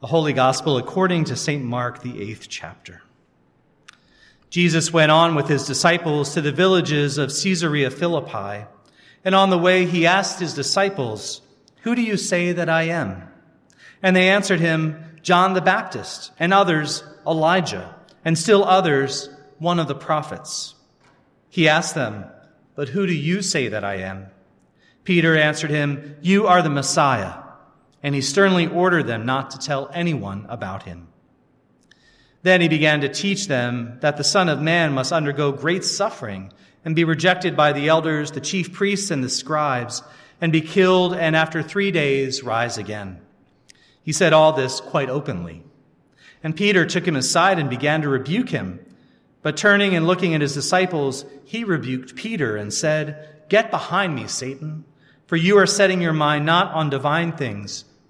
The Holy Gospel according to St. Mark, the eighth chapter. Jesus went on with his disciples to the villages of Caesarea Philippi, and on the way he asked his disciples, Who do you say that I am? And they answered him, John the Baptist, and others, Elijah, and still others, one of the prophets. He asked them, But who do you say that I am? Peter answered him, You are the Messiah and he sternly ordered them not to tell anyone about him. Then he began to teach them that the Son of Man must undergo great suffering and be rejected by the elders, the chief priests, and the scribes, and be killed, and after three days rise again. He said all this quite openly. And Peter took him aside and began to rebuke him. But turning and looking at his disciples, he rebuked Peter and said, Get behind me, Satan, for you are setting your mind not on divine things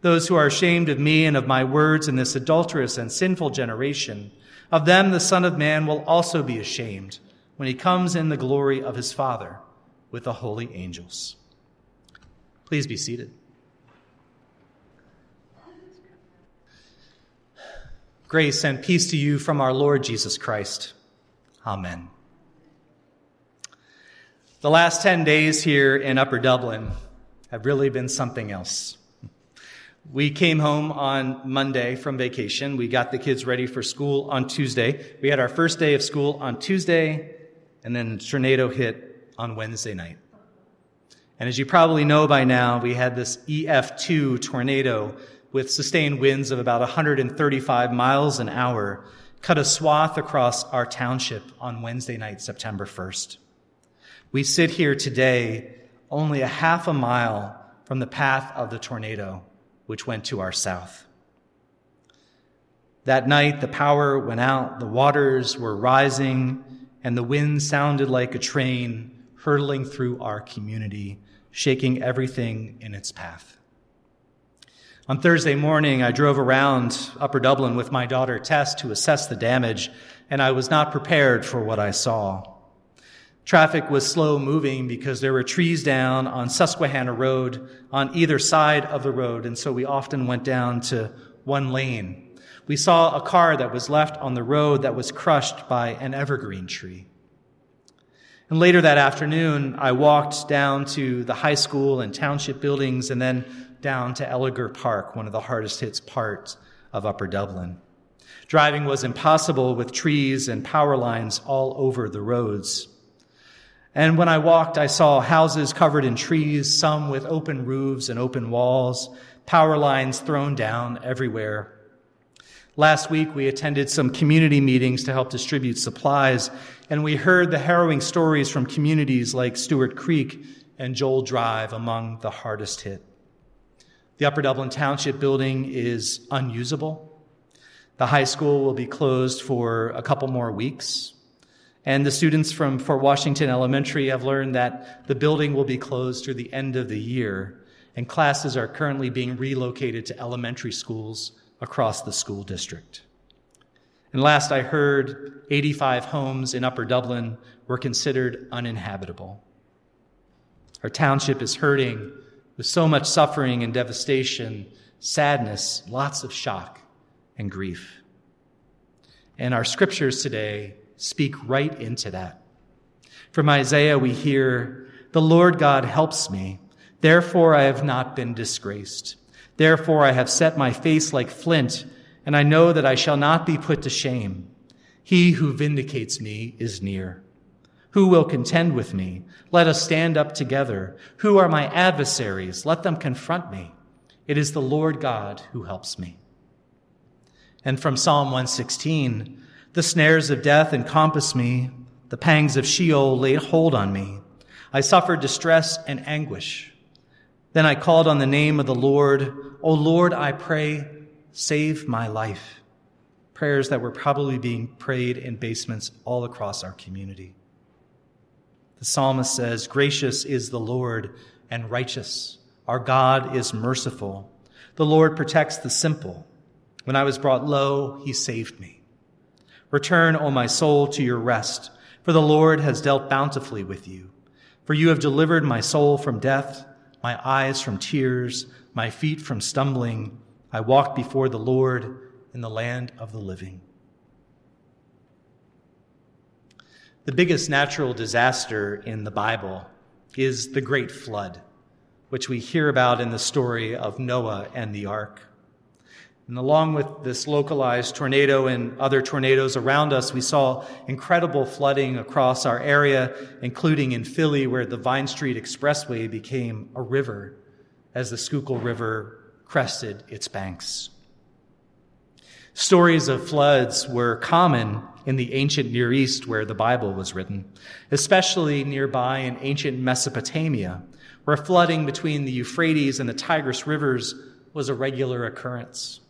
Those who are ashamed of me and of my words in this adulterous and sinful generation, of them the Son of Man will also be ashamed when he comes in the glory of his Father with the holy angels. Please be seated. Grace and peace to you from our Lord Jesus Christ. Amen. The last 10 days here in Upper Dublin have really been something else. We came home on Monday from vacation. We got the kids ready for school on Tuesday. We had our first day of school on Tuesday, and then tornado hit on Wednesday night. And as you probably know by now, we had this EF2 tornado with sustained winds of about 135 miles an hour cut a swath across our township on Wednesday night, September 1st. We sit here today only a half a mile from the path of the tornado which went to our south. That night, the power went out, the waters were rising, and the wind sounded like a train hurtling through our community, shaking everything in its path. On Thursday morning, I drove around Upper Dublin with my daughter Tess to assess the damage, and I was not prepared for what I saw. Traffic was slow moving because there were trees down on Susquehanna Road on either side of the road, and so we often went down to one lane. We saw a car that was left on the road that was crushed by an evergreen tree. And later that afternoon, I walked down to the high school and township buildings and then down to Elliger Park, one of the hardest hit parts of Upper Dublin. Driving was impossible with trees and power lines all over the roads. And when I walked, I saw houses covered in trees, some with open roofs and open walls, power lines thrown down everywhere. Last week, we attended some community meetings to help distribute supplies, and we heard the harrowing stories from communities like Stewart Creek and Joel Drive among the hardest hit. The Upper Dublin Township building is unusable. The high school will be closed for a couple more weeks. And the students from Fort Washington Elementary have learned that the building will be closed through the end of the year, and classes are currently being relocated to elementary schools across the school district. And last I heard, 85 homes in Upper Dublin were considered uninhabitable. Our township is hurting with so much suffering and devastation, sadness, lots of shock and grief. And our scriptures today speak right into that. From Isaiah, we hear, The Lord God helps me. Therefore, I have not been disgraced. Therefore, I have set my face like flint, and I know that I shall not be put to shame. He who vindicates me is near. Who will contend with me? Let us stand up together. Who are my adversaries? Let them confront me. It is the Lord God who helps me. And from Psalm 116, the snares of death encompassed me. The pangs of Sheol laid hold on me. I suffered distress and anguish. Then I called on the name of the Lord. O Lord, I pray, save my life. prayers that were probably being prayed in basements all across our community. The psalmist says, Gracious is the Lord and righteous. Our God is merciful. The Lord protects the simple. When I was brought low, he saved me. Return, O my soul, to your rest, for the Lord has dealt bountifully with you. For you have delivered my soul from death, my eyes from tears, my feet from stumbling. I walked before the Lord in the land of the living. The biggest natural disaster in the Bible is the Great Flood, which we hear about in the story of Noah and the ark. And along with this localized tornado and other tornadoes around us, we saw incredible flooding across our area, including in Philly, where the Vine Street Expressway became a river as the Schuylkill River crested its banks. Stories of floods were common in the ancient Near East where the Bible was written, especially nearby in ancient Mesopotamia, where flooding between the Euphrates and the Tigris rivers was a regular occurrence.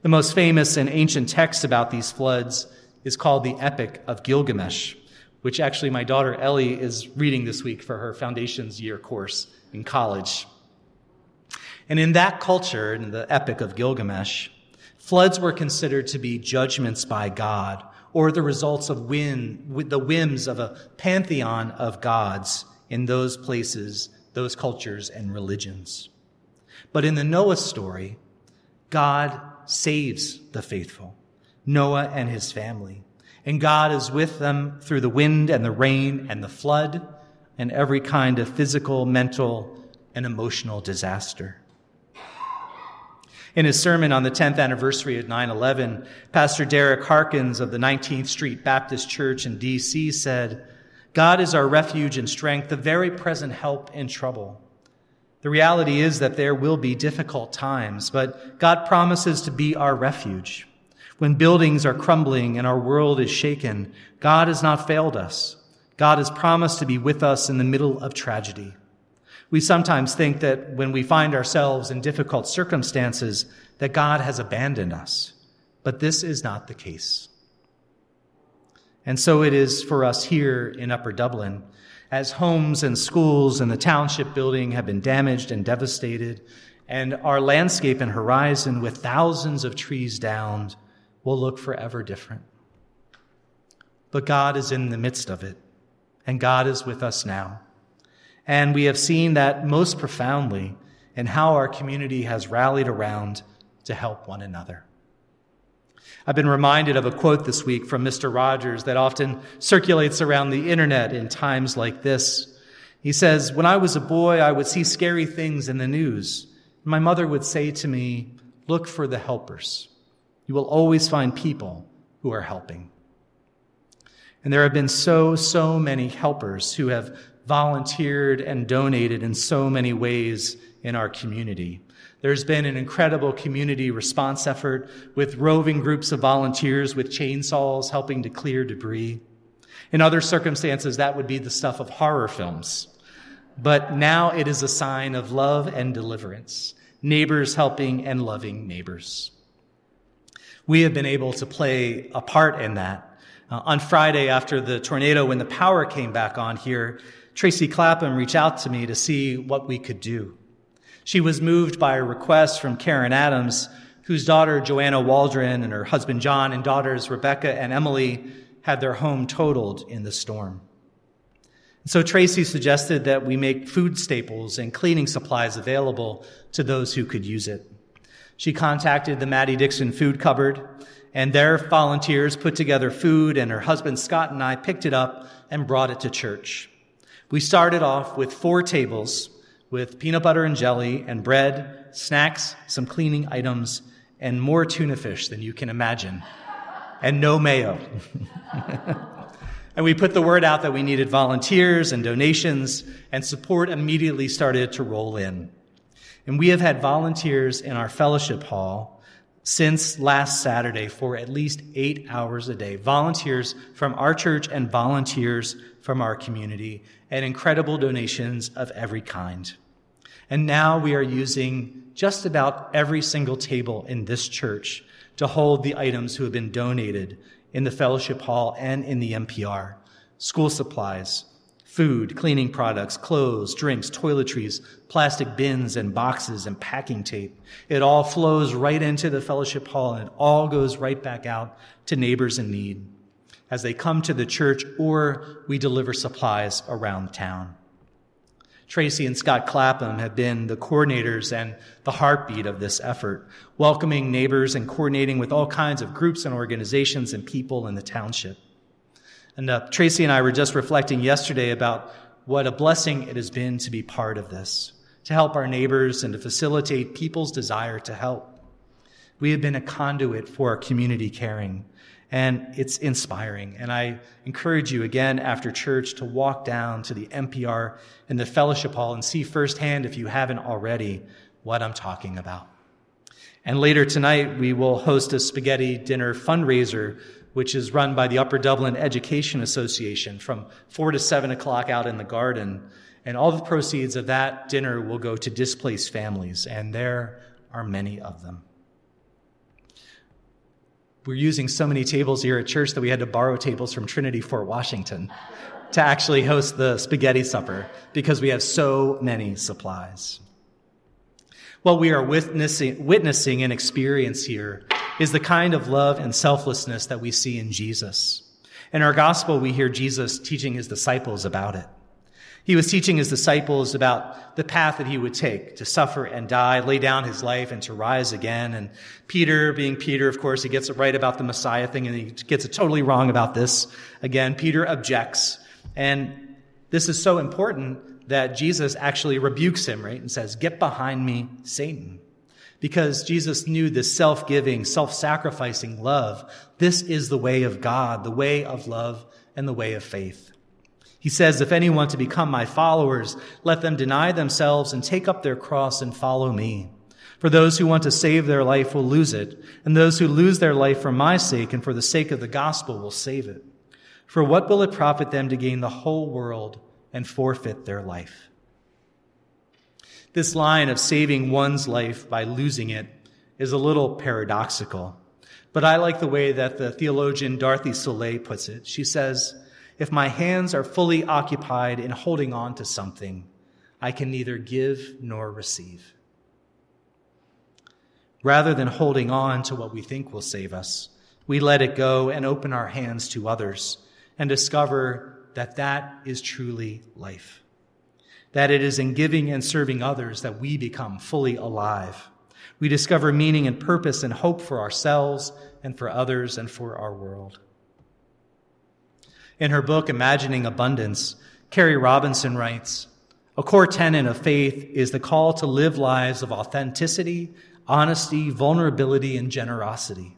The most famous and ancient text about these floods is called the Epic of Gilgamesh, which actually my daughter Ellie is reading this week for her foundations year course in college. And in that culture, in the Epic of Gilgamesh, floods were considered to be judgments by God or the results of with the whims of a pantheon of gods in those places, those cultures and religions. But in the Noah story, God saves the faithful, Noah and his family. And God is with them through the wind and the rain and the flood and every kind of physical, mental, and emotional disaster. In his sermon on the 10th anniversary of 9 11, Pastor Derrick Harkins of the 19th Street Baptist Church in D.C. said, God is our refuge and strength, the very present help in trouble. The reality is that there will be difficult times, but God promises to be our refuge. When buildings are crumbling and our world is shaken, God has not failed us. God has promised to be with us in the middle of tragedy. We sometimes think that when we find ourselves in difficult circumstances, that God has abandoned us. But this is not the case. And so it is for us here in Upper Dublin as homes and schools and the township building have been damaged and devastated, and our landscape and horizon with thousands of trees downed will look forever different. But God is in the midst of it, and God is with us now. And we have seen that most profoundly in how our community has rallied around to help one another. I've been reminded of a quote this week from Mr. Rogers that often circulates around the internet in times like this. He says, When I was a boy, I would see scary things in the news. My mother would say to me, Look for the helpers. You will always find people who are helping. And there have been so, so many helpers who have volunteered and donated in so many ways in our community. There's been an incredible community response effort with roving groups of volunteers with chainsaws helping to clear debris. In other circumstances, that would be the stuff of horror films. But now it is a sign of love and deliverance, neighbors helping and loving neighbors. We have been able to play a part in that. Uh, on Friday, after the tornado, when the power came back on here, Tracy Clapham reached out to me to see what we could do. She was moved by a request from Karen Adams, whose daughter Joanna Waldron and her husband John and daughters Rebecca and Emily had their home totaled in the storm. So Tracy suggested that we make food staples and cleaning supplies available to those who could use it. She contacted the Mattie Dixon food cupboard and their volunteers put together food and her husband Scott and I picked it up and brought it to church. We started off with four tables with peanut butter and jelly and bread, snacks, some cleaning items, and more tuna fish than you can imagine, and no mayo. and we put the word out that we needed volunteers and donations, and support immediately started to roll in. And we have had volunteers in our fellowship hall since last Saturday for at least eight hours a day. Volunteers from our church and volunteers from our community and incredible donations of every kind. And now we are using just about every single table in this church to hold the items who have been donated in the fellowship hall and in the MPR school supplies, food, cleaning products, clothes, drinks, toiletries, plastic bins and boxes and packing tape. It all flows right into the fellowship hall and it all goes right back out to neighbors in need as they come to the church or we deliver supplies around town. Tracy and Scott Clapham have been the coordinators and the heartbeat of this effort, welcoming neighbors and coordinating with all kinds of groups and organizations and people in the township. And uh, Tracy and I were just reflecting yesterday about what a blessing it has been to be part of this, to help our neighbors and to facilitate people's desire to help. We have been a conduit for our community caring, and it's inspiring. And I encourage you again after church to walk down to the MPR in the fellowship hall and see firsthand, if you haven't already, what I'm talking about. And later tonight, we will host a spaghetti dinner fundraiser, which is run by the Upper Dublin Education Association from four to seven o'clock out in the garden. And all the proceeds of that dinner will go to displaced families, and there are many of them we're using so many tables here at church that we had to borrow tables from Trinity Fort Washington to actually host the spaghetti supper because we have so many supplies. What we are witnessing, witnessing and experience here is the kind of love and selflessness that we see in Jesus. In our gospel, we hear Jesus teaching his disciples about it. He was teaching his disciples about the path that he would take to suffer and die, lay down his life and to rise again. And Peter, being Peter, of course, he gets it right about the Messiah thing and he gets it totally wrong about this. Again, Peter objects. And this is so important that Jesus actually rebukes him, right? And says, get behind me, Satan. Because Jesus knew this self-giving, self-sacrificing love. This is the way of God, the way of love and the way of faith. He says, If anyone to become my followers, let them deny themselves and take up their cross and follow me. For those who want to save their life will lose it, and those who lose their life for my sake and for the sake of the gospel will save it. For what will it profit them to gain the whole world and forfeit their life? This line of saving one's life by losing it is a little paradoxical, but I like the way that the theologian Dorothee Soelle puts it. She says, if my hands are fully occupied in holding on to something, I can neither give nor receive. Rather than holding on to what we think will save us, we let it go and open our hands to others and discover that that is truly life. That it is in giving and serving others that we become fully alive. We discover meaning and purpose and hope for ourselves and for others and for our world. In her book, Imagining Abundance, Kerry Robinson writes A core tenet of faith is the call to live lives of authenticity, honesty, vulnerability, and generosity.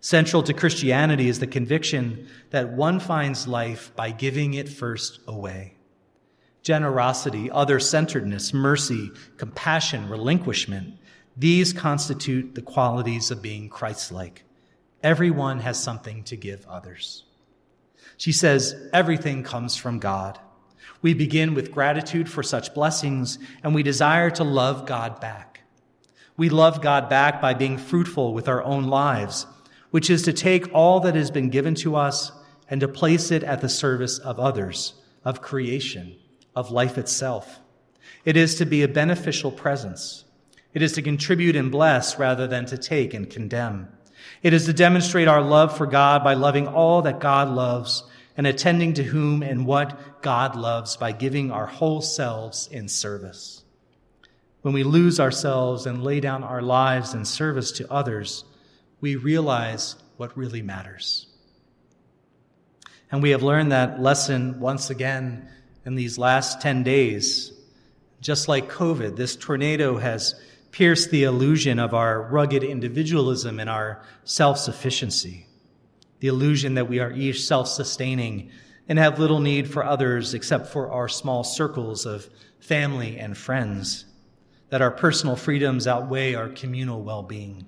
Central to Christianity is the conviction that one finds life by giving it first away. Generosity, other centeredness, mercy, compassion, relinquishment, these constitute the qualities of being Christ like. Everyone has something to give others. She says, everything comes from God. We begin with gratitude for such blessings, and we desire to love God back. We love God back by being fruitful with our own lives, which is to take all that has been given to us and to place it at the service of others, of creation, of life itself. It is to be a beneficial presence. It is to contribute and bless rather than to take and condemn. It is to demonstrate our love for God by loving all that God loves and attending to whom and what God loves by giving our whole selves in service. When we lose ourselves and lay down our lives in service to others, we realize what really matters. And we have learned that lesson once again in these last 10 days. Just like COVID, this tornado has pierce the illusion of our rugged individualism and our self sufficiency, the illusion that we are each self sustaining and have little need for others except for our small circles of family and friends, that our personal freedoms outweigh our communal well being.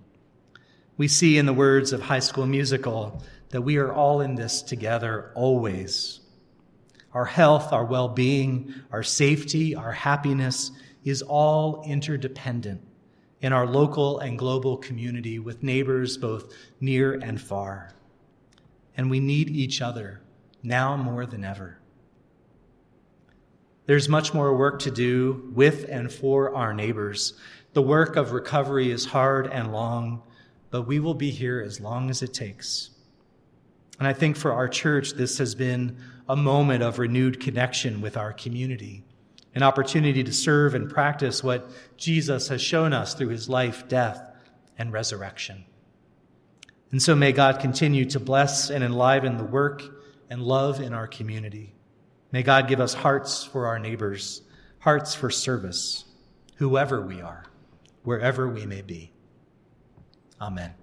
We see in the words of High School Musical that we are all in this together always. Our health, our well being, our safety, our happiness is all interdependent in our local and global community with neighbors both near and far. And we need each other now more than ever. There's much more work to do with and for our neighbors. The work of recovery is hard and long, but we will be here as long as it takes. And I think for our church, this has been a moment of renewed connection with our community, an opportunity to serve and practice what Jesus has shown us through his life, death, and resurrection. And so may God continue to bless and enliven the work and love in our community. May God give us hearts for our neighbors, hearts for service, whoever we are, wherever we may be. Amen.